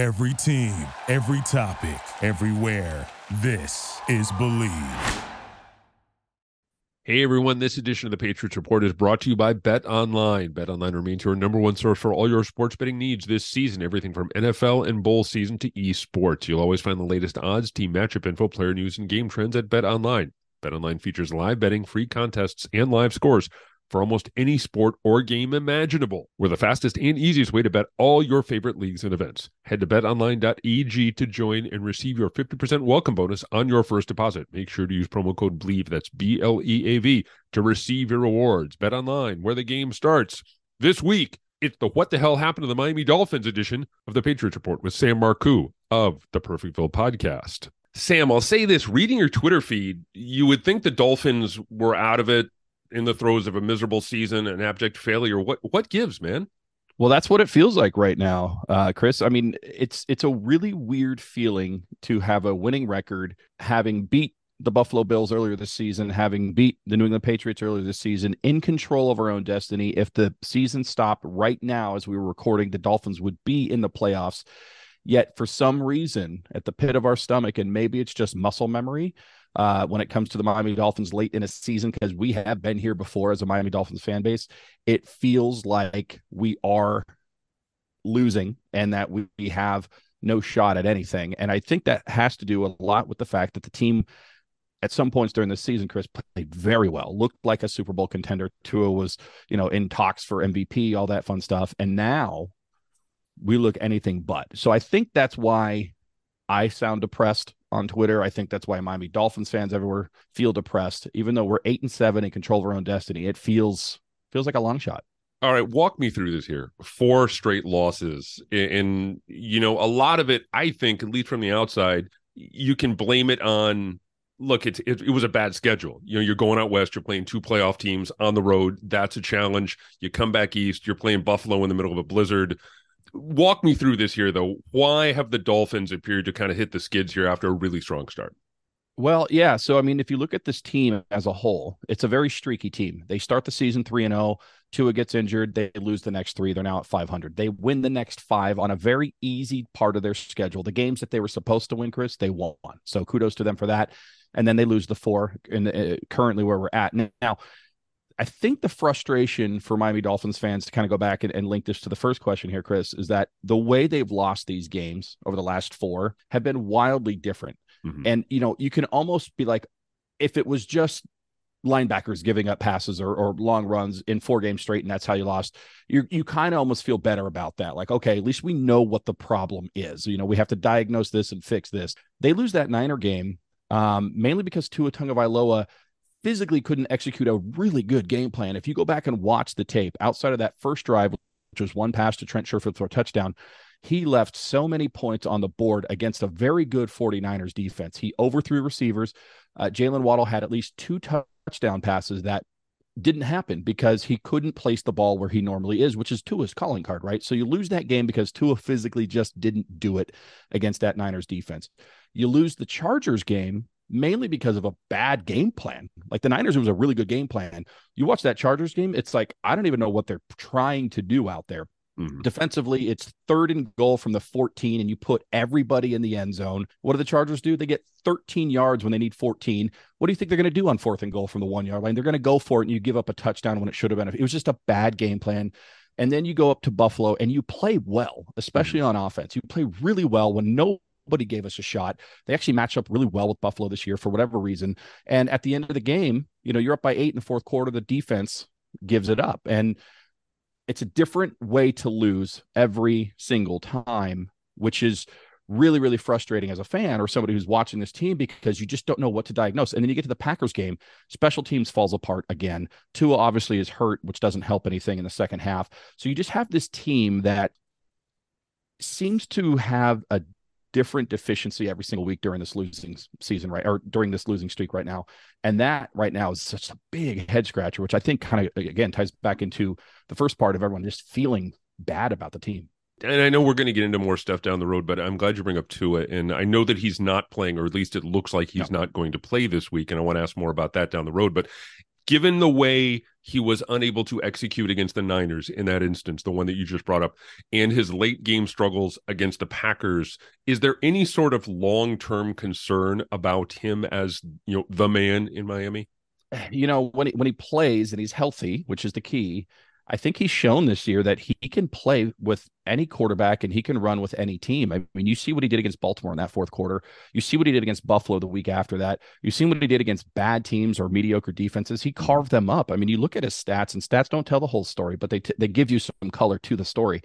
Every team, every topic, everywhere. This is Believe. Hey everyone, this edition of the Patriots Report is brought to you by Bet Online. Bet Online remains your number one source for all your sports betting needs this season, everything from NFL and bowl season to esports. You'll always find the latest odds, team matchup info, player news, and game trends at Bet Online. Bet Online features live betting, free contests, and live scores for almost any sport or game imaginable. We're the fastest and easiest way to bet all your favorite leagues and events. Head to betonline.ag to join and receive your 50% welcome bonus on your first deposit. Make sure to use promo code BLEAV, that's B L E A V, to receive your rewards. Bet online, where the game starts. This week, it's the What the Hell Happened to the Miami Dolphins edition of the Patriots Report with Sam Marcoux of the Perfectville Podcast. Sam, I'll say this reading your Twitter feed, you would think the Dolphins were out of it in the throes of a miserable season and abject failure. What what gives, man? Well, that's what it feels like right now, uh, Chris. I mean, it's it's a really weird feeling to have a winning record, having beat the Buffalo Bills earlier this season, having beat the New England Patriots earlier this season, in control of our own destiny. If the season stopped right now, as we were recording, the Dolphins would be in the playoffs. Yet, for some reason, at the pit of our stomach, and maybe it's just muscle memory, uh, when it comes to the Miami Dolphins late in a season because we have been here before as a Miami Dolphins fan base. It feels like we are losing and that we, have no shot at anything. And I think that has to do a lot with the fact that the team at some points during the season, Chris played very well, looked like a Super Bowl contender. Tua was, you know, in talks for MVP, all that fun stuff. And now we look anything but. So I think that's why I sound depressed on Twitter. I think that's why Miami Dolphins fans everywhere feel depressed. Even though we're eight and seven and control of our own destiny, it feels feels like a long shot. All right, walk me through this here. Four straight losses. And, you know, a lot of it, I think, at least from the outside, you can blame it on look, it, it, it was a bad schedule. You know, you're going out west, you're playing two playoff teams on the road. That's a challenge. You come back east, you're playing Buffalo in the middle of a blizzard walk me through this here though. Why have the dolphins appeared to kind of hit the skids here after a really strong start? Well yeah so i mean if you look at this team as a whole it's a very streaky team. They start the season 3 and 0 Tua gets injured they lose the next 3 they're now at 500 they win the next 5 on a very easy part of their schedule. The games that they were supposed to win Chris they won. So kudos to them for that. And then they lose the 4 in the, uh, currently where we're at. Now I think the frustration for Miami Dolphins fans to kind of go back and, and, link this to the first question here, Chris, is that the way they've lost these games over the last four have been wildly different. Mm-hmm. And, you know, you can almost be like, if it was just linebackers giving up passes or, or long runs in four games straight, and that's how you lost, you you kind of almost feel better about that. Like, okay, at least we know what the problem is. You know, we have to diagnose this and fix this. They lose that Niner game um, mainly because Tua Tagovailoa physically couldn't execute a really good game plan. If you go back and watch the tape outside of that first drive, which was one pass to Trent Sherfield for a touchdown, he left so many points on the board against a very good 49ers defense. He overthrew receivers. Uh, Jaylen Waddle had at least two touchdown passes that didn't happen because he couldn't place the ball where he normally is, which is Tua's calling card, right? So you lose that game because Tua physically just didn't do it against that Niners defense. You lose the Chargers game mainly because of a bad game plan. Like the Niners, it was a really good game plan. You watch that Chargers game, it's like, I don't even know what they're trying to do out there. Mm-hmm. Defensively, it's third and goal from the 14, and you put everybody in the end zone. What do the Chargers do? They get 13 yards when they need 14. What do you think they're going to do on fourth and goal from the one yard line? They're going to go for it, and you give up a touchdown when it should have been. It was just a bad game plan. And then you go up to Buffalo and you play well, especially mm-hmm. on offense. You play really well when no nobody gave us a shot. They actually matched up really well with Buffalo this year for whatever reason. And at the end of the game, you know, you're up by eight in the fourth quarter. The defense gives it up. And it's a different way to lose every single time, which is really, really frustrating as a fan or somebody who's watching this team because you just don't know what to diagnose. And then you get to the Packers game, special teams falls apart again. Tua obviously is hurt, which doesn't help anything in the second half. So you just have this team that seems to have a different deficiency every single week during this losing season, right? Or during this losing streak right now. And that right now is such a big head scratcher, which I think kind of, again, ties back into the first part of everyone just feeling bad about the team. And I know we're going to get into more stuff down the road, but I'm glad you bring up Tua. And I know that he's not playing, or at least it looks like he's no. not going to play this week. And I want to ask more about that down the road. But given the way he was unable to execute against the Niners in that instance, the one that you just brought up, and his late game struggles against the Packers, is there any sort of long term concern about him as you know the man in Miami? You know, when he when he plays and he's healthy, which is the key, I think he's shown this year that he can play with any quarterback and he can run with any team. I mean, you see what he did against Baltimore in that fourth quarter. You see what he did against Buffalo the week after that. You see what he did against bad teams or mediocre defenses. He carved them up. I mean, you look at his stats, and stats don't tell the whole story, but they t- they give you some color to the story.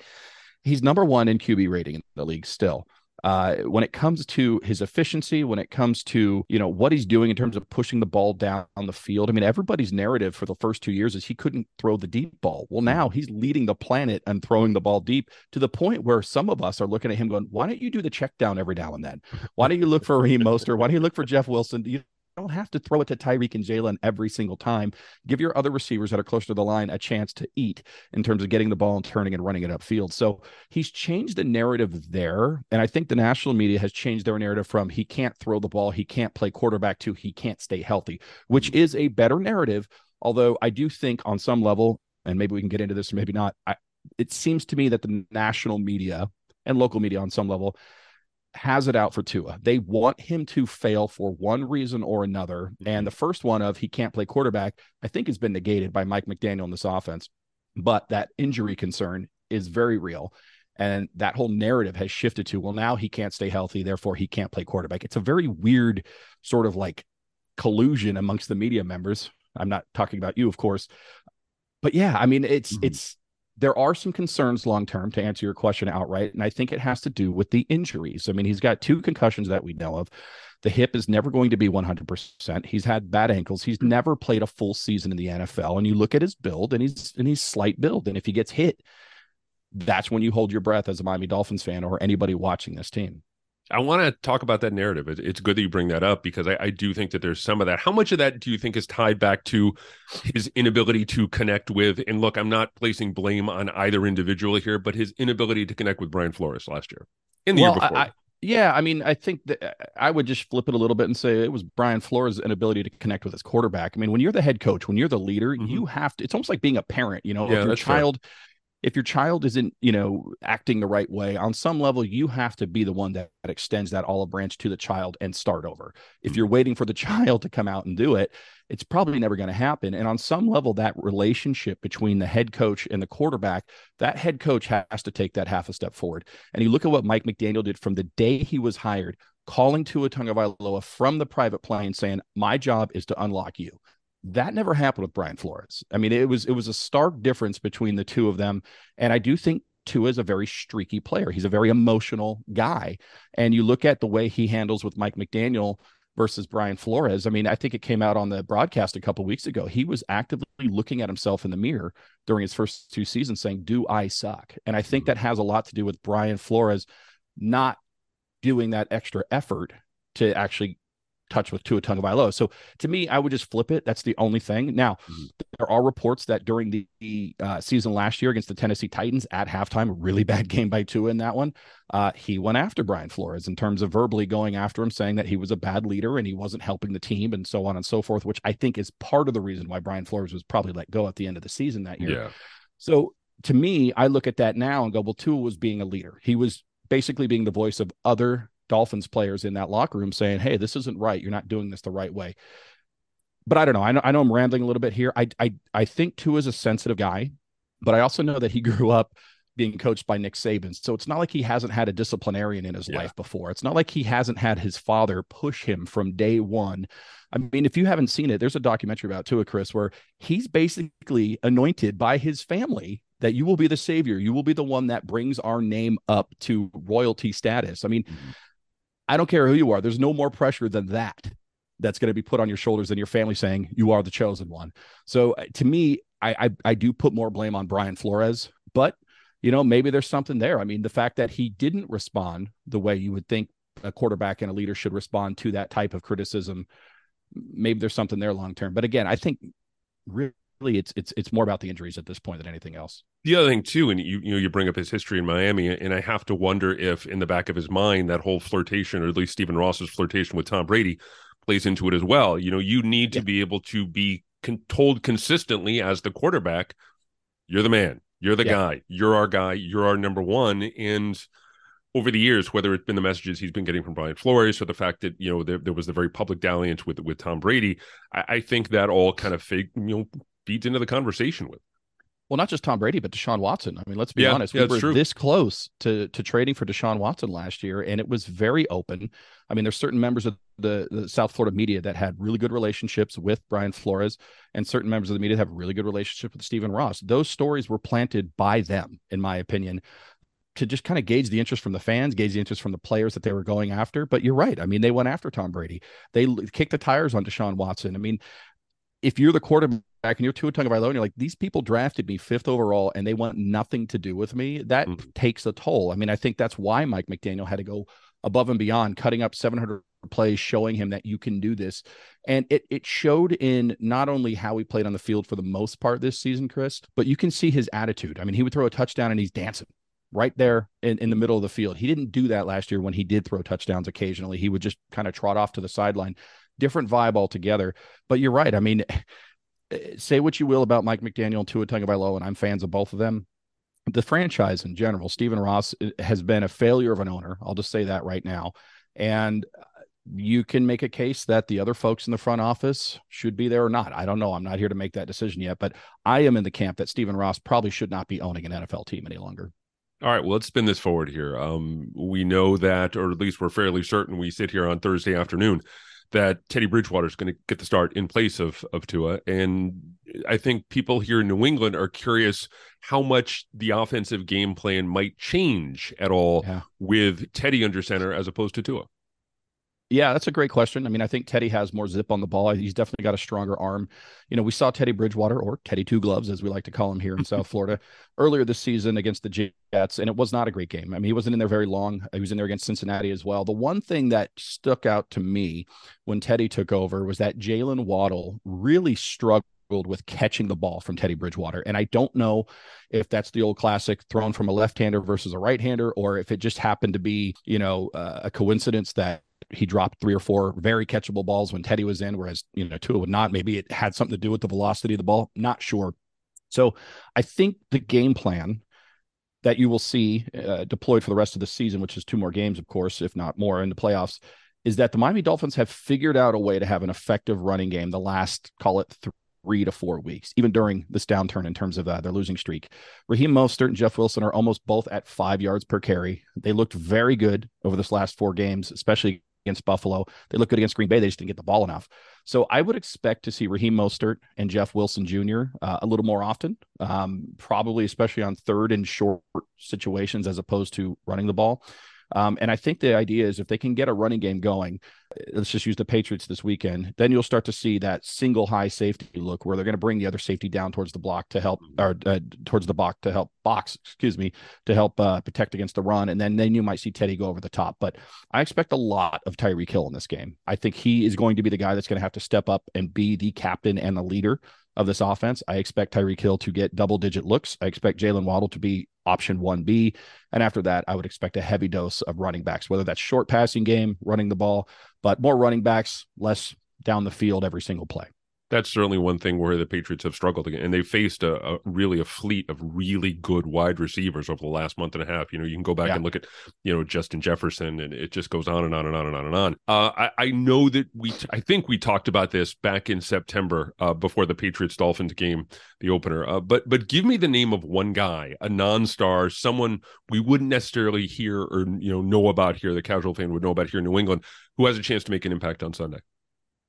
He's number one in QB rating in the league still uh, when it comes to his efficiency, when it comes to you know what he's doing in terms of pushing the ball down the field. I mean, everybody's narrative for the first two years is he couldn't throw the deep ball. Well, now he's leading the planet and throwing the ball deep to the point where some of us are looking at him going, "Why don't you do the check down every now and then? Why don't you look for Raheem Mostert? Why don't you look for Jeff Wilson? You don't have to throw it to Tyreek and Jaylen every single time. Give your other receivers that are closer to the line a chance to eat in terms of getting the ball and turning and running it upfield. So he's changed the narrative there. And I think the national media has changed their narrative from he can't throw the ball, he can't play quarterback to he can't stay healthy, which mm-hmm. is a better narrative. Although I do think on some level, and maybe we can get into this or maybe not, I, it seems to me that the national media and local media on some level has it out for Tua. They want him to fail for one reason or another. Mm-hmm. And the first one of he can't play quarterback, I think has been negated by Mike McDaniel in this offense. But that injury concern is very real. And that whole narrative has shifted to, well, now he can't stay healthy, therefore he can't play quarterback. It's a very weird sort of like collusion amongst the media members. I'm not talking about you, of course. But yeah, I mean, it's mm-hmm. it's there are some concerns long term to answer your question outright. And I think it has to do with the injuries. I mean, he's got two concussions that we know of. The hip is never going to be 100%. He's had bad ankles. He's never played a full season in the NFL. And you look at his build and he's and he's slight build. And if he gets hit, that's when you hold your breath as a Miami Dolphins fan or anybody watching this team. I want to talk about that narrative. It's good that you bring that up because I, I, do think that there's some of that. How much of that do you think is tied back to his inability to connect with? And look, I'm not placing blame on either individual here, but his inability to connect with Brian Flores last year in the well, year before. I, yeah, I mean, I think that I would just flip it a little bit and say it was Brian Flores' inability to connect with his quarterback. I mean, when you're the head coach, when you're the leader, mm-hmm. you have to. It's almost like being a parent. You know, yeah, if your child. Fair if your child isn't you know acting the right way on some level you have to be the one that, that extends that olive branch to the child and start over if mm-hmm. you're waiting for the child to come out and do it it's probably never going to happen and on some level that relationship between the head coach and the quarterback that head coach has to take that half a step forward and you look at what mike mcdaniel did from the day he was hired calling Tua Tagovailoa from the private plane saying, "My job is to unlock you." That never happened with Brian Flores. I mean, it was it was a stark difference between the two of them, and I do think Tua is a very streaky player. He's a very emotional guy, and you look at the way he handles with Mike McDaniel versus Brian Flores. I mean, I think it came out on the broadcast a couple weeks ago. He was actively looking at himself in the mirror during his first two seasons, saying, "Do I suck?" And I think mm-hmm. that has a lot to do with Brian Flores not doing that extra effort to actually touch with Tua Tagovailoa. So to me, I would just flip it. That's the only thing. Now, mm-hmm. there are reports that during the, the uh, season last year against the Tennessee Titans at halftime, really bad game by Tua in that one. Uh, he went after Brian Flores in terms of verbally going after him, saying that he was a bad leader and he wasn't helping the team and so on and so forth, which I think is part of the reason why Brian Flores was probably let go at the end of the season that year. Yeah. So to me, I look at that now and go, well, Tua was being a leader. He was basically being the voice of other Dolphins players in that locker room saying, "Hey, this isn't right. You're not doing this the right way." But I don't know. I know, I know I'm rambling a little bit here. I I I think Tua is a sensitive guy, but I also know that he grew up being coached by Nick Saban. So it's not like he hasn't had a disciplinarian in his yeah. life before. It's not like he hasn't had his father push him from day one. I mean, if you haven't seen it, there's a documentary about Tua Chris where he's basically anointed by his family that you will be the savior. You will be the one that brings our name up to royalty status. I mean, mm-hmm. I don't care who you are. There's no more pressure than that that's going to be put on your shoulders than your family saying you are the chosen one. So uh, to me, I, I, I do put more blame on Brian Flores, but you know maybe there's something there. I mean, the fact that he didn't respond the way you would think a quarterback and a leader should respond to that type of criticism, maybe there's something there long term. But again, I think really it's it's it's more about the injuries at this point than anything else. The other thing too, and you you know you bring up his history in Miami, and I have to wonder if in the back of his mind that whole flirtation, or at least Stephen Ross's flirtation with Tom Brady, plays into it as well. You know, you need to yeah. be able to be con- told consistently as the quarterback, "You're the man. You're the yeah. guy. You're our guy. You're our number one." And over the years, whether it's been the messages he's been getting from Brian Flores or the fact that you know there, there was the very public dalliance with with Tom Brady, I, I think that all kind of fake you know feeds into the conversation with. Well, not just Tom Brady, but Deshaun Watson. I mean, let's be yeah, honest. We yeah, were true. this close to to trading for Deshaun Watson last year, and it was very open. I mean, there's certain members of the, the South Florida media that had really good relationships with Brian Flores, and certain members of the media have really good relationships with Stephen Ross. Those stories were planted by them, in my opinion, to just kind of gauge the interest from the fans, gauge the interest from the players that they were going after. But you're right. I mean, they went after Tom Brady. They kicked the tires on Deshaun Watson. I mean, if you're the quarterback and you're Tua Tagovailoa, and you're like, these people drafted me fifth overall and they want nothing to do with me, that mm-hmm. takes a toll. I mean, I think that's why Mike McDaniel had to go above and beyond, cutting up 700 plays, showing him that you can do this. And it it showed in not only how he played on the field for the most part this season, Chris, but you can see his attitude. I mean, he would throw a touchdown and he's dancing right there in, in the middle of the field. He didn't do that last year when he did throw touchdowns occasionally. He would just kind of trot off to the sideline. Different vibe altogether. But you're right. I mean, say what you will about Mike McDaniel and Tua Tagovailoa, and I'm fans of both of them. The franchise in general, Stephen Ross uh, has been a failure of an owner. I'll just say that right now. And uh, you can make a case that the other folks in the front office should be there or not. I don't know. I'm not here to make that decision yet, but I am in the camp that Stephen Ross probably should not be owning an NFL team any longer. All right, well, let's spin this forward here. Um, we know that, or at least we're fairly certain, we sit here on Thursday afternoon that Teddy Bridgewater is going to get the start in place of of Tua, and I think people here in New England are curious how much the offensive game plan might change at all yeah. with Teddy under center as opposed to Tua. Yeah, that's a great question. I mean, I think Teddy has more zip on the ball. He's definitely got a stronger arm. You know, we saw Teddy Bridgewater or Teddy Two Gloves, as we like to call him here in South Florida, earlier this season against the Jets, and it was not a great game. I mean, he wasn't in there very long. He was in there against Cincinnati as well. The one thing that stuck out to me when Teddy took over was that Jaylen Waddle really struggled with catching the ball from Teddy Bridgewater. And I don't know if that's the old classic thrown from a left hander versus a right hander, or if it just happened to be, you know, uh, a coincidence that he dropped three or four very catchable balls when Teddy was in, whereas you know Tua would not. Maybe it had something to do with the velocity of the ball. Not sure. So I think the game plan that you will see uh, deployed for the rest of the season, which is two more games, of course, if not more, in the playoffs, is that the Miami Dolphins have figured out a way to have an effective running game the last, call it three to four weeks, even during this downturn in terms of uh, their losing streak. Raheem Mostert and Jeff Wilson are almost both at five yards per carry. They looked very good over this last four games, especially against Buffalo. They look good against Green Bay. They just didn't get the ball enough. So I would expect to see Raheem Mostert and Jeff Wilson Jr. Uh, a little more often, um, probably especially on third and short situations as opposed to running the ball. Um, and I think the idea is if they can get a running game going, let's just use the Patriots this weekend, then you'll start to see that single high safety look where they're going to bring the other safety down towards the block to help, or uh, towards the box to help box, excuse me, to help uh, protect against the run. And then then you might see Teddy go over the top. But I expect a lot of Tyreek Hill in this game. I think he is going to be the guy that's going to have to step up and be the captain and the leader of this offense. I expect Tyreek Hill to get double digit looks. I expect Jaylen Waddle to be option 1B. And after that, I would expect a heavy dose of running backs, whether that's short passing game, running the ball, but more running backs, less down the field every single play that's certainly one thing where the Patriots have struggled again. And they faced a, a, really a fleet of really good wide receivers over the last month and a half. You know, you can go back yeah. and look at, you know, Justin Jefferson, and it just goes on and on and on and on and on. Uh, I, I, know that we, I think we talked about this back in September uh, before the Patriots Dolphins game, the opener. Uh, but but give me the name of one guy, a non-star, someone we wouldn't necessarily hear or you know know about here, the casual fan would know about here in New England, who has a chance to make an impact on Sunday.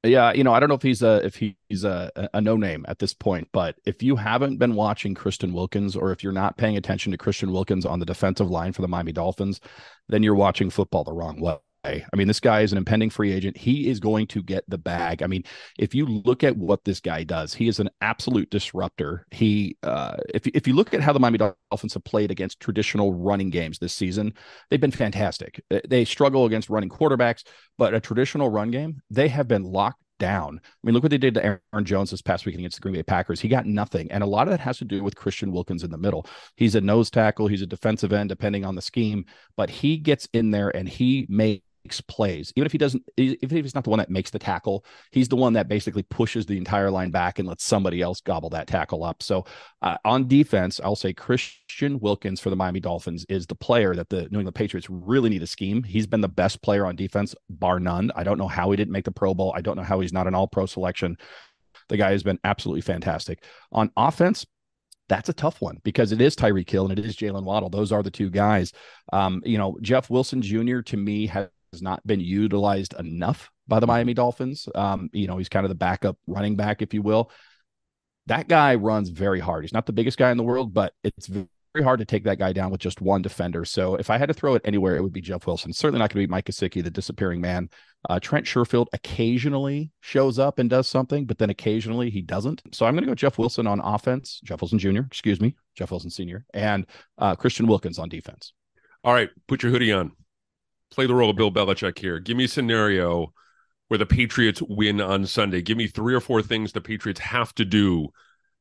Yeah, you know, I don't know if he's a if he's a, a no name at this point, but if you haven't been watching Christian Wilkins or if you're not paying attention to Christian Wilkins on the defensive line for the Miami Dolphins, then you're watching football the wrong way. I mean, this guy is an impending free agent. He is going to get the bag. I mean, if you look at what this guy does, he is an absolute disruptor. He, uh, if if you look at how the Miami Dolphins have played against traditional running games this season, they've been fantastic. They struggle against running quarterbacks, but a traditional run game, they have been locked down. I mean, look what they did to Aaron Jones this past weekend against the Green Bay Packers. He got nothing. And a lot of that has to do with Christian Wilkins in the middle. He's a nose tackle, he's a defensive end, depending on the scheme, but he gets in there and he makes plays. Even if he doesn't, even if he's not the one that makes the tackle, he's the one that basically pushes the entire line back and lets somebody else gobble that tackle up. So uh, on defense, I'll say Christian Wilkins for the Miami Dolphins is the player that the New England Patriots really need to scheme. He's been the best player on defense, bar none. I don't know how he didn't make the Pro Bowl. I don't know how he's not an All Pro selection. The guy has been absolutely fantastic. On offense, that's a tough one because it is Tyreek Hill and it is Jaylen Waddle. Those are the two guys. Um, you know, Jeff Wilson Jr. to me has not been utilized enough by the Miami Dolphins. Um, you know, he's kind of the backup running back, if you will. That guy runs very hard. He's not the biggest guy in the world, but it's very hard to take that guy down with just one defender. So if I had to throw it anywhere, it would be Jeff Wilson. Certainly not going to be Mike Gesicki, the disappearing man. Uh, Trent Sherfield occasionally shows up and does something, but then occasionally he doesn't. So I'm going to go Jeff Wilson on offense, Jeff Wilson Jr., excuse me, Jeff Wilson Sr., and uh, Christian Wilkins on defense. All right, put your hoodie on. Play the role of Bill Belichick here. Give me a scenario where the Patriots win on Sunday. Give me three or four things the Patriots have to do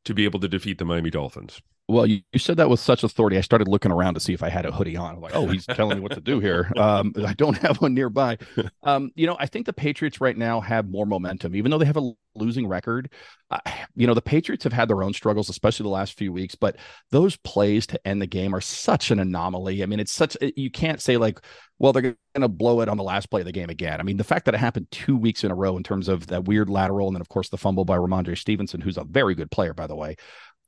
to be able to defeat the Miami Dolphins. Well, you, you said that with such authority. I started looking around to see if I had a hoodie on. I'm like, oh, he's telling me what to do here. Um, I don't have one nearby. Um, you know, I think the Patriots right now have more momentum, even though they have a losing record. Uh, you know, the Patriots have had their own struggles, especially the last few weeks, but those plays to end the game are such an anomaly. I mean, it's such, you can't say like, well, they're going to blow it on the last play of the game again. I mean, the fact that it happened two weeks in a row in terms of that weird lateral, and then, of course, the fumble by Rhamondre Stevenson, who's a very good player, by the way,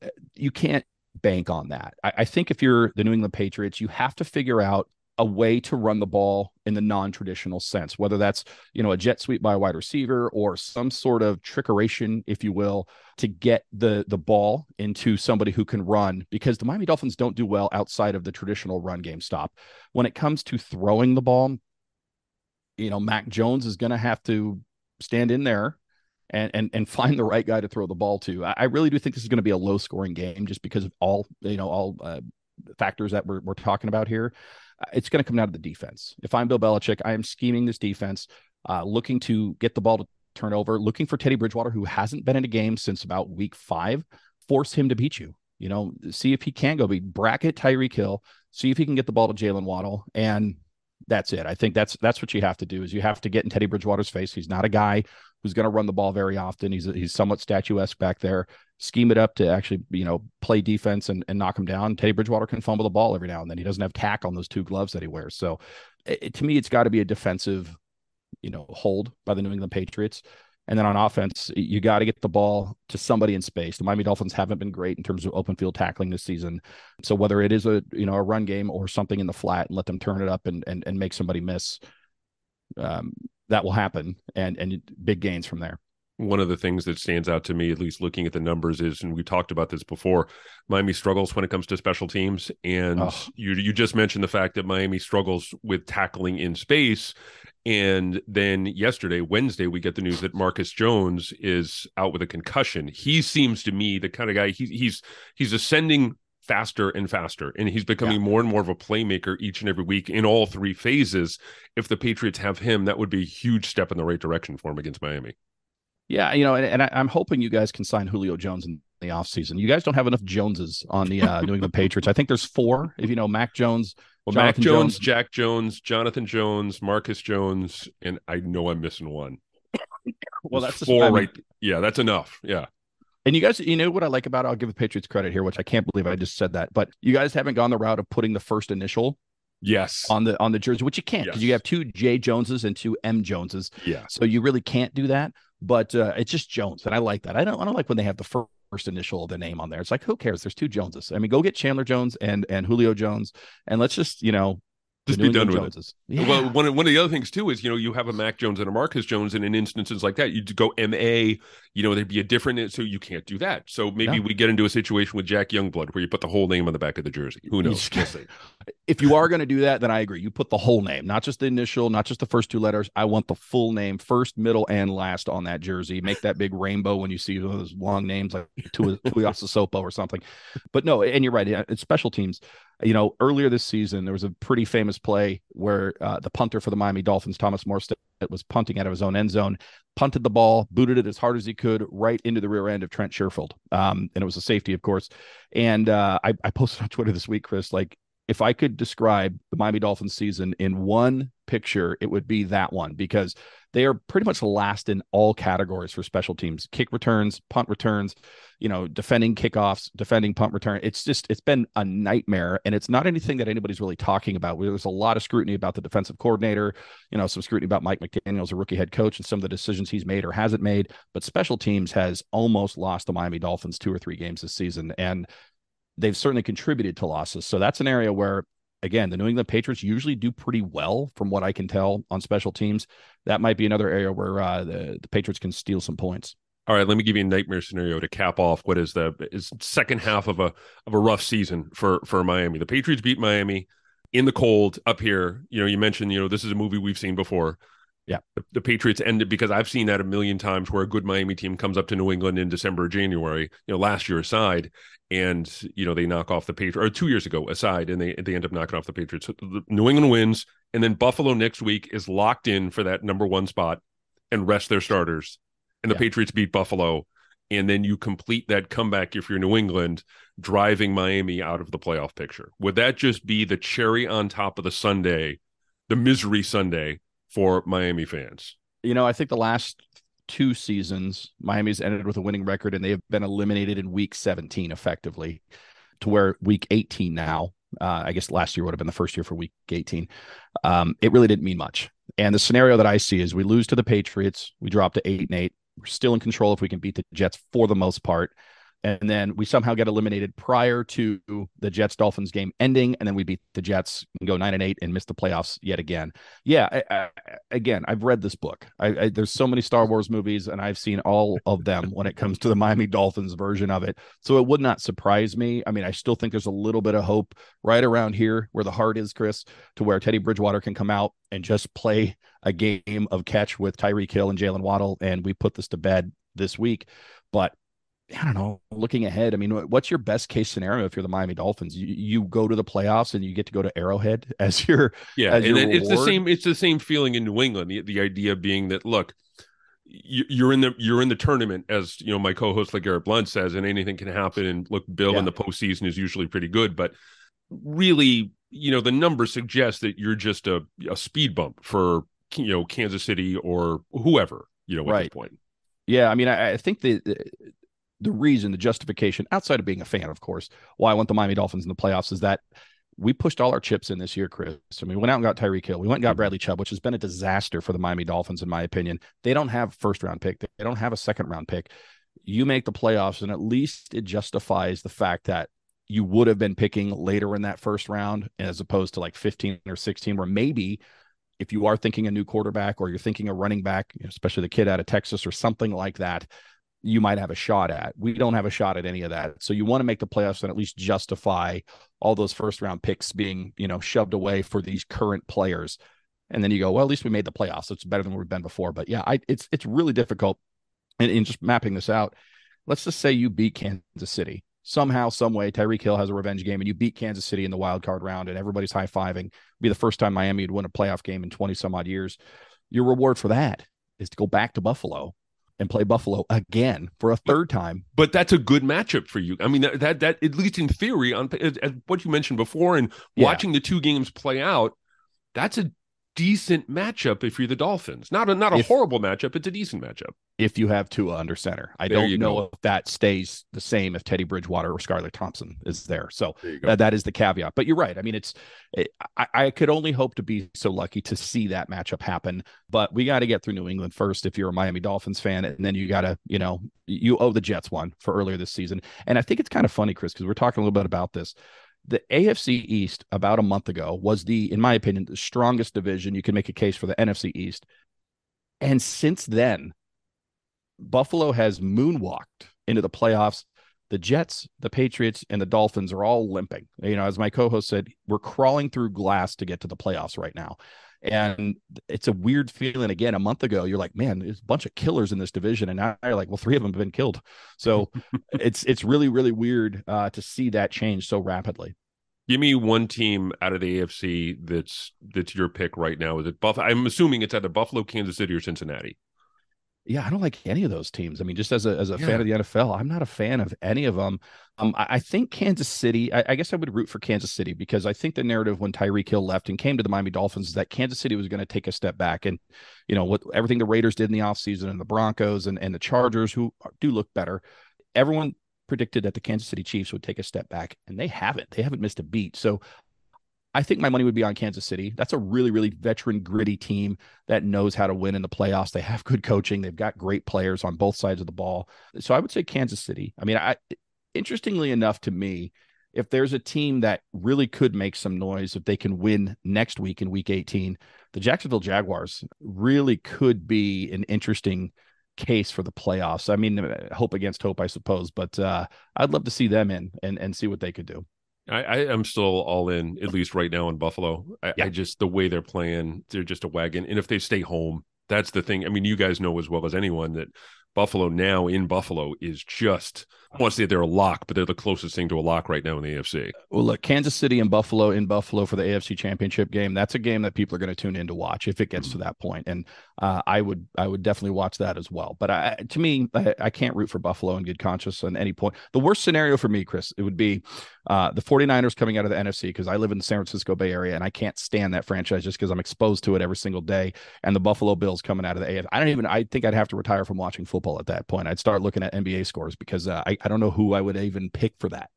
uh, you can't bank on that. I, I think if you're the New England Patriots, you have to figure out a way to run the ball in the non-traditional sense, whether that's you know a jet sweep by a wide receiver or some sort of trickeration, if you will, to get the the ball into somebody who can run. Because the Miami Dolphins don't do well outside of the traditional run game stop. When it comes to throwing the ball, you know Mac Jones is going to have to stand in there and and and find the right guy to throw the ball to. I, I really do think this is going to be a low scoring game just because of all you know all uh, factors that we're we're talking about here. It's going to come down to the defense. If I'm Bill Belichick, I am scheming this defense, uh, looking to get the ball to turn over, looking for Teddy Bridgewater, who hasn't been in a game since about week five. Force him to beat you. You know, see if he can go beat bracket Tyreek Hill. See if he can get the ball to Jaylen Waddle, and that's it. I think that's that's what you have to do. Is you have to get in Teddy Bridgewater's face. He's not a guy who's going to run the ball very often. He's he's somewhat statuesque back there. Scheme it up to actually you know play defense and, and knock him down. Teddy Bridgewater can fumble the ball every now and then. He doesn't have tack on those two gloves that he wears. So it, to me, it's got to be a defensive you know hold by the New England Patriots. And then on offense, you got to get the ball to somebody in space. The Miami Dolphins haven't been great in terms of open field tackling this season. So whether it is a you know a run game or something in the flat and let them turn it up and and, and make somebody miss, um, that will happen and and big gains from there one of the things that stands out to me, at least looking at the numbers, is, and we talked about this before, Miami struggles when it comes to special teams. And oh. you you just mentioned the fact that Miami struggles with tackling in space. And then yesterday, Wednesday, we get the news that Marcus Jones is out with a concussion. He seems to me the kind of guy he, he's he's ascending faster and faster. And he's becoming yeah. more and more of a playmaker each and every week in all three phases. If the Patriots have him, that would be a huge step in the right direction for him against Miami. Yeah, you know, and, and I, am hoping you guys can sign Julio Jones in the offseason. You guys don't have enough Joneses on the uh, New England Patriots. I think there's four. If you know Mac Jones, well, Mac Jones, Jones, Jack Jones, Jonathan Jones, Marcus Jones, and I know I'm missing one. well, that's four, right? Yeah, that's enough. Yeah. And you guys, you know what I like about it? I'll give the Patriots credit here, which I can't believe I just said that. But you guys haven't gone the route of putting the first initial Yes. On the on the jersey, which you can't because yes. you have two J Joneses and two M Joneses. Yeah. So you really can't do that. But uh, it's just Jones, and I like that. I don't I don't like when they have the first first initial of the name on there. It's like who cares? There's two Joneses. I mean, go get Chandler Jones and and Julio Jones, and let's just you know just be done with Joneses. it. Yeah. Well, one of, one of the other things too is you know you have a Mac Jones and a Marcus Jones, and in instances like that, you go MA. You know there'd be a different, so you can't do that. So maybe we get into a situation with Jack Youngblood where you put the whole name on the back of the jersey. Who knows? if you are going to do that, then I agree. You put the whole name, not just the initial, not just the first two letters. I want the full name, first, middle, and last on that jersey. Make that big rainbow when you see those long names like Tuiasosopo or something. But no, and you're right. It's special teams you know, earlier this season, there was a pretty famous play where uh, the punter for the Miami Dolphins, Thomas Morstead, was punting out of his own end zone, punted the ball, booted it as hard as he could right into the rear end of Trent Sherfield. Um, and it was a safety, of course. And uh, I, I posted on Twitter this week, Chris, like if I could describe the Miami Dolphins season in one picture, it would be that one because they are pretty much last in all categories for special teams kick returns, punt returns, you know, defending kickoffs, defending punt return. It's just, it's been a nightmare. And it's not anything that anybody's really talking about. There's a lot of scrutiny about the defensive coordinator, you know, some scrutiny about Mike McDaniels, a rookie head coach, and some of the decisions he's made or hasn't made. But special teams has almost lost the Miami Dolphins two or three games this season. And they've certainly contributed to losses. So that's an area where again, the New England Patriots usually do pretty well from what I can tell on special teams. That might be another area where uh, the, the Patriots can steal some points. All right, let me give you a nightmare scenario to cap off what is the is second half of a of a rough season for for Miami. The Patriots beat Miami in the cold up here. You know, you mentioned, you know, this is a movie we've seen before. Yeah. The, the, Patriots ended because I've seen that a million times where a good Miami team comes up to New England in December or January, you know, last year aside, and you know, they knock off the Patriots or two years ago aside, and they they end up knocking off the Patriots. So the, New England wins, and then Buffalo next week is locked in for that number one spot and rest their starters. And the yeah. Patriots beat Buffalo. And then you complete that comeback if you're New England, driving Miami out of the playoff picture. Would that just be the cherry on top of the Sunday, the misery Sunday for Miami fans? You know, I think the last two seasons, Miami's ended with a winning record and they have been eliminated in week 17 effectively to where week 18 now, uh, I guess last year would have been the first year for week 18. Um, it really didn't mean much. And the scenario that I see is we lose to the Patriots, we drop to eight and eight. We're still in control if we can beat the Jets for the most part and then we somehow get eliminated prior to the Jets Dolphins game ending, and then we beat the Jets and go nine and eight and miss the playoffs yet again. Yeah, I, I, again, I've read this book. I, there's so many Star Wars movies, and I've seen all of them when it comes to the Miami Dolphins version of it. So it would not surprise me. I mean, I still think there's a little bit of hope right around here where the heart is, Chris, to where Teddy Bridgewater can come out and just play a game of catch with Tyreek Hill and Jaylen Waddle, and we put this to bed this week. But I don't know, looking ahead, I mean, what's your best case scenario if you're the Miami Dolphins? You, you go to the playoffs and you get to go to Arrowhead as your yeah, as and it's the same. It's the same feeling in New England. The, the idea being that look, you're in the you're in the tournament as you know my co-host like Garrett Blunt says, and anything can happen. And look, Bill yeah. in the postseason is usually pretty good, but really, you know, the numbers suggest that you're just a, a speed bump for you know Kansas City or whoever you know at right. this point. Yeah, I mean, I, I think the, the uh, reason, the justification, outside of being a fan, of course, why I want the Miami Dolphins in the playoffs is that we pushed all our chips in this year, Chris. I mean, we went out and got Tyreek Hill. We went and got mm-hmm. Bradley Chubb, which has been a disaster for the Miami Dolphins, in my opinion. They don't have first round pick. They don't have a second round pick. You make the playoffs, and at least it justifies the fact that you would have been picking later in that first round as opposed to like 15 or 16, where maybe if you are thinking a new quarterback or you're thinking a running back, especially the kid out of Texas or something like that, you might have a shot at. We don't have a shot at any of that. So you want to make the playoffs and at least justify all those first round picks being, you know, shoved away for these current players. And then you go, well, at least we made the playoffs. So it's better than we've been before. But yeah, I, it's it's really difficult. And in just mapping this out, let's just say you beat Kansas City somehow, some way. Tyreek Hill has a revenge game, and you beat Kansas City in the wild card round, and everybody's high fiving. Be the first time Miami would win a playoff game in twenty some odd years. Your reward for that is to go back to Buffalo and play Buffalo again for a third time. But that's a good matchup for you. I mean, that that, that at least in theory, on as, as what you mentioned before, and yeah. watching the two games play out, that's a decent matchup if you're the Dolphins. Not a not a if, horrible matchup. It's a decent matchup. If you have Tua under center, I there don't know go. if that stays the same if Teddy Bridgewater or Skylar Thompson is there. So there that, that is the caveat. But you're right. I mean, it's it, I, I could only hope to be so lucky to see that matchup happen. But we got to get through New England first if you're a Miami Dolphins fan, and then you got to you know you owe the Jets one for earlier this season. And I think it's kind of funny, Chris, because we're talking a little bit about this the AFC East about a month ago was the, in my opinion, the strongest division. You can make a case for the NFC East. And since then, Buffalo has moonwalked into the playoffs. The Jets, the Patriots, and the Dolphins are all limping. You know, as my co-host said, we're crawling through glass to get to the playoffs right now. And it's a weird feeling. Again, a month ago, you're like, man, there's a bunch of killers in this division, and now you're like, well, three of them have been killed. So it's it's really really weird uh, to see that change so rapidly. Give me one team out of the AFC that's that's your pick right now. Is it Buffalo? I'm assuming it's either Buffalo, Kansas City, or Cincinnati. Yeah, I don't like any of those teams. I mean, just as a as a Yeah. fan of the NFL, I'm not a fan of any of them. Um, I, I think Kansas City. I, I guess I would root for Kansas City because I think the narrative when Tyreek Hill left and came to the Miami Dolphins is that Kansas City was going to take a step back, and you know what everything the Raiders did in the offseason and the Broncos and and the Chargers who do look better. Everyone predicted that the Kansas City Chiefs would take a step back, and they haven't. They haven't missed a beat. So I think my money would be on Kansas City. That's a really, really veteran, gritty team that knows how to win in the playoffs. They have good coaching. They've got great players on both sides of the ball. So I would say Kansas City. I mean, I interestingly enough to me, if there's a team that really could make some noise if they can win next week in week 18, the Jacksonville Jaguars really could be an interesting case for the playoffs. I mean, hope against hope, I suppose, but uh, I'd love to see them in and, and see what they could do. I, I am still all in, at least right now in Buffalo. I, Yeah. I just the way they're playing, they're just a wagon. And if they stay home, that's the thing. I mean, you guys know as well as anyone that Buffalo now in Buffalo is just I want to say they're a lock, but they're the closest thing to a lock right now in the AFC. Well, look, Kansas City and Buffalo in Buffalo for the AFC Championship game. That's a game that people are going to tune in to watch if it gets hmm. to that point. And uh, I would, I would definitely watch that as well. But I, to me, I, I can't root for Buffalo in good conscience on any point. The worst scenario for me, Chris, it would be uh, the 49ers coming out of the NFC because I live in the San Francisco Bay Area and I can't stand that franchise just because I'm exposed to it every single day. And the Buffalo Bills coming out of the AFC. I don't even, I think I'd have to retire from watching football at that point. I'd start looking at NBA scores because uh, I, I don't know who I would even pick for that.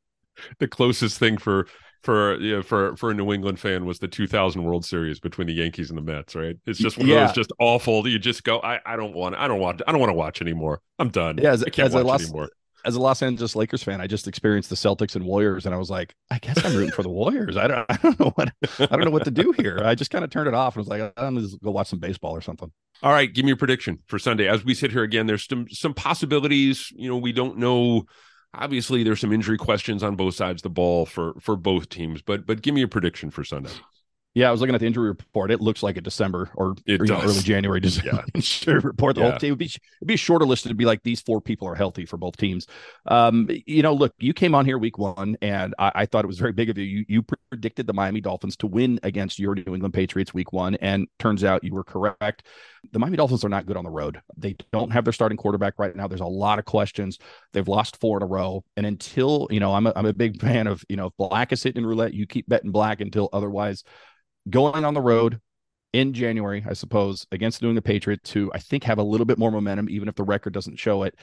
The closest thing for for you know, for for a New England fan was the 2000 World Series between the Yankees and the Mets. Right? It's just one of those just awful. You just go, I, I don't want, I don't want, I don't want to watch anymore. I'm done. Yeah, as- I can't as watch lost- anymore. as a Los Angeles Lakers fan, I just experienced the Celtics and Warriors, and I was like, I guess I'm rooting for the Warriors. I don't, I don't know what, I don't know what to do here. I just kind of turned it off and was like, I'm gonna just go watch some baseball or something. All right, give me a prediction for Sunday. As we sit here again, there's some some possibilities. You know, we don't know. Obviously, there's some injury questions on both sides of the ball for for both teams. But but give me a prediction for Sunday. Yeah, I was looking at the injury report. It looks like a December or, or, know, early January just Yeah. injury report. The Yeah. whole team would be it'd be a shorter list. It'd be like these four people are healthy for both teams. Um, you know, look, you came on here week one, and I, I thought it was very big of you. You you predicted the Miami Dolphins to win against your New England Patriots week one, and turns out you were correct. The Miami Dolphins are not good on the road. They don't have their starting quarterback right now. There's a lot of questions. They've lost four in a row, and until you know, I'm a, I'm a big fan of you know, if black is hitting roulette, you keep betting black until otherwise going on the road in January, I suppose, against the New England Patriots, who I think have a little bit more momentum, even if the record doesn't show it.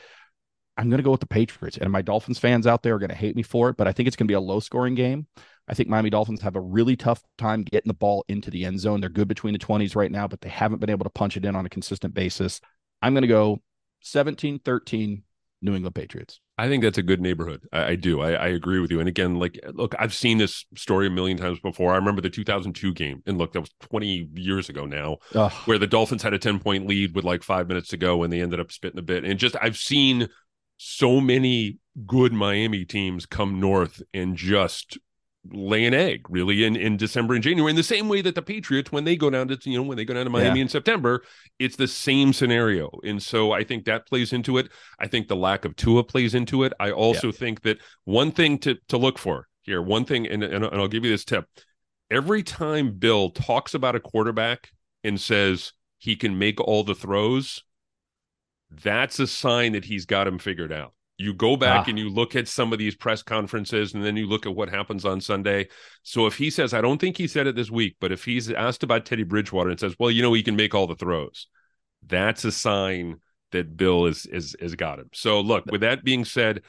I'm going to go with the Patriots. And my Dolphins fans out there are going to hate me for it, but I think it's going to be a low scoring game. I think Miami Dolphins have a really tough time getting the ball into the end zone. They're good between the 20s right now, but they haven't been able to punch it in on a consistent basis. I'm going to go 17 13 New England Patriots. I think that's a good neighborhood. I, I do. I, I agree with you. And again, like, look, I've seen this story a million times before. I remember the 2002 game, and look, that was 20 years ago now, Ugh. where the Dolphins had a 10 point lead with like five minutes to go, and they ended up spitting a bit. And just, I've seen so many good Miami teams come north and just lay an egg really in in December and January. In the same way that the Patriots when they go down to you know when they go down to Miami in September it's the same scenario. And so I think that plays into it. I think the lack of Tua plays into it. I also think that one thing to to look for here one thing and, and, and I'll give you this tip. Every time Bill talks about a quarterback and says he can make all the throws that's a sign that he's got him figured out you go back Ah. and you look at some of these press conferences and then you look at what happens on Sunday. So if he says, I don't think he said it this week, but if he's asked about Teddy Bridgewater and says, well, you know, he can make all the throws, that's a sign that Bill is is has got him. So look, with that being said,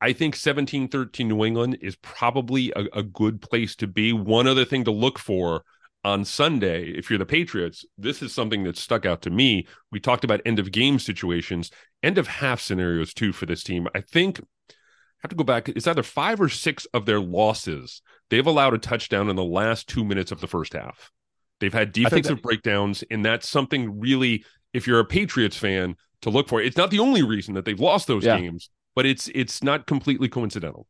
I think 17-13 New England is probably a, a good place to be. One other thing to look for on Sunday, if you're the Patriots, this is something that stuck out to me. We talked about end of game situations, end of half scenarios too for this team. I think I have to go back. It's either five or six of their losses. They've allowed a touchdown in the last two minutes of the first half. They've had defensive that- breakdowns, and that's something really, if you're a Patriots fan, to look for. It's not the only reason that they've lost those Yeah. games, but it's it's not completely coincidental.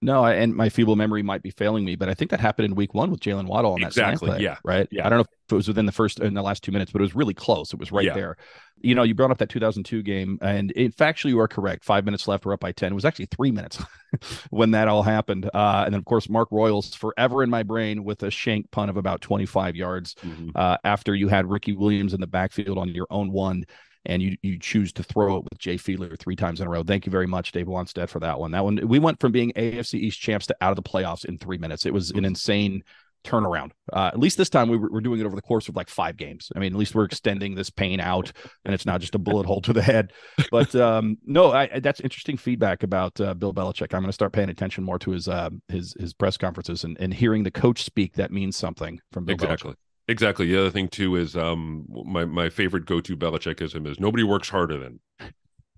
No, I- and my feeble memory might be failing me, but I think that happened in week one with Jaylen Waddle on that Exactly, play, yeah, right. yeah. I don't know if it was within the first in the last two minutes, but it was really close. It was right Yeah. there. You know, you brought up that 2002 game, and factually, you are correct. Five minutes left, we're up by ten. It was actually three minutes when that all happened. Uh, and then, of course, Mark Royals forever in my brain with a shank punt of about 25 yards Mhm. uh, after you had Ricky Williams in the backfield on your own one. And you you choose to throw it with Jay Fiedler three times in a row. Thank you very much, Dave Wannstedt, for that one. That one we went from being AFC East champs to out of the playoffs in three minutes. It was an insane turnaround. Uh, at least this time we were, we're doing it over the course of like five games. I mean, at least we're extending this pain out, and it's not just a bullet hole to the head. But um, no, I, that's interesting feedback about uh, Bill Belichick. I'm going to start paying attention more to his uh, his his press conferences and, and hearing the coach speak. That means something from Bill exactly. Belichick. Exactly. The other thing too is um my my favorite go to Belichickism is nobody works harder than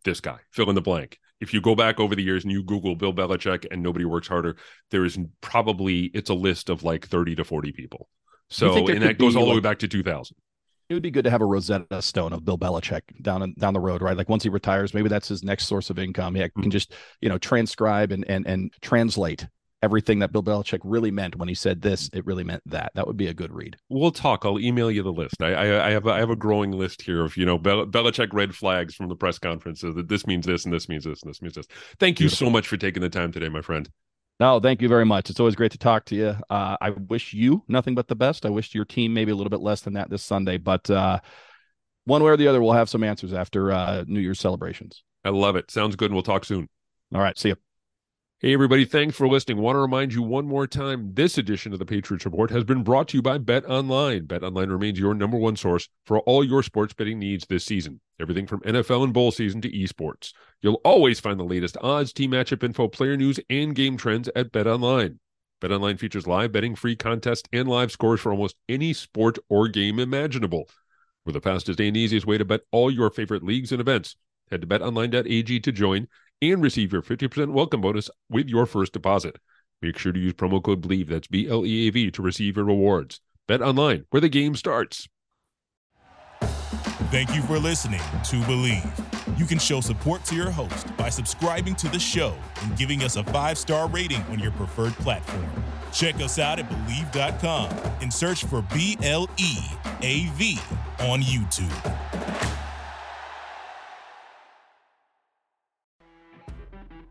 this guy. Fill in the blank. If you go back over the years and you Google Bill Belichick and nobody works harder, there is probably it's a list of like thirty to forty people. So and that goes all the way back to two thousand. It would be good to have a Rosetta Stone of Bill Belichick down down the road, right? Like once he retires, maybe that's his next source of income. Yeah, he can just you know transcribe and and and translate everything that Bill Belichick really meant when he said this, it really meant that. That would be a good read. We'll talk. I'll email you the list. I I, I have a, I have a growing list here of you know Bel- Belichick red flags from the press conferences that this means this and this means this and this means this. Thank you Beautiful. so much for taking the time today, my friend. No, thank you very much. It's always great to talk to you. Uh, I wish you nothing but the best. I wish your team maybe a little bit less than that this Sunday, but uh, one way or the other, we'll have some answers after uh, New Year's celebrations. I love it. Sounds good, and we'll talk soon. All right, see you. Hey, everybody, thanks for listening. Want to remind you one more time this edition of the Patriots Report has been brought to you by Bet Online. Bet Online remains your number one source for all your sports betting needs this season. Everything from NFL and bowl season to esports. You'll always find the latest odds, team matchup info, player news, and game trends at Bet Online. Bet Online features live betting, free contests, and live scores for almost any sport or game imaginable. We're the fastest and easiest way to bet all your favorite leagues and events. Head to betonline.ag to join and receive your 50% welcome bonus with your first deposit. Make sure to use promo code BLEAV, that's B L E A V, to receive your rewards. Bet online, where the game starts. Thank you for listening to Bleav. You can show support to your host by subscribing to the show and giving us a five star rating on your preferred platform. Check us out at Bleav.com and search for B L E A V on YouTube.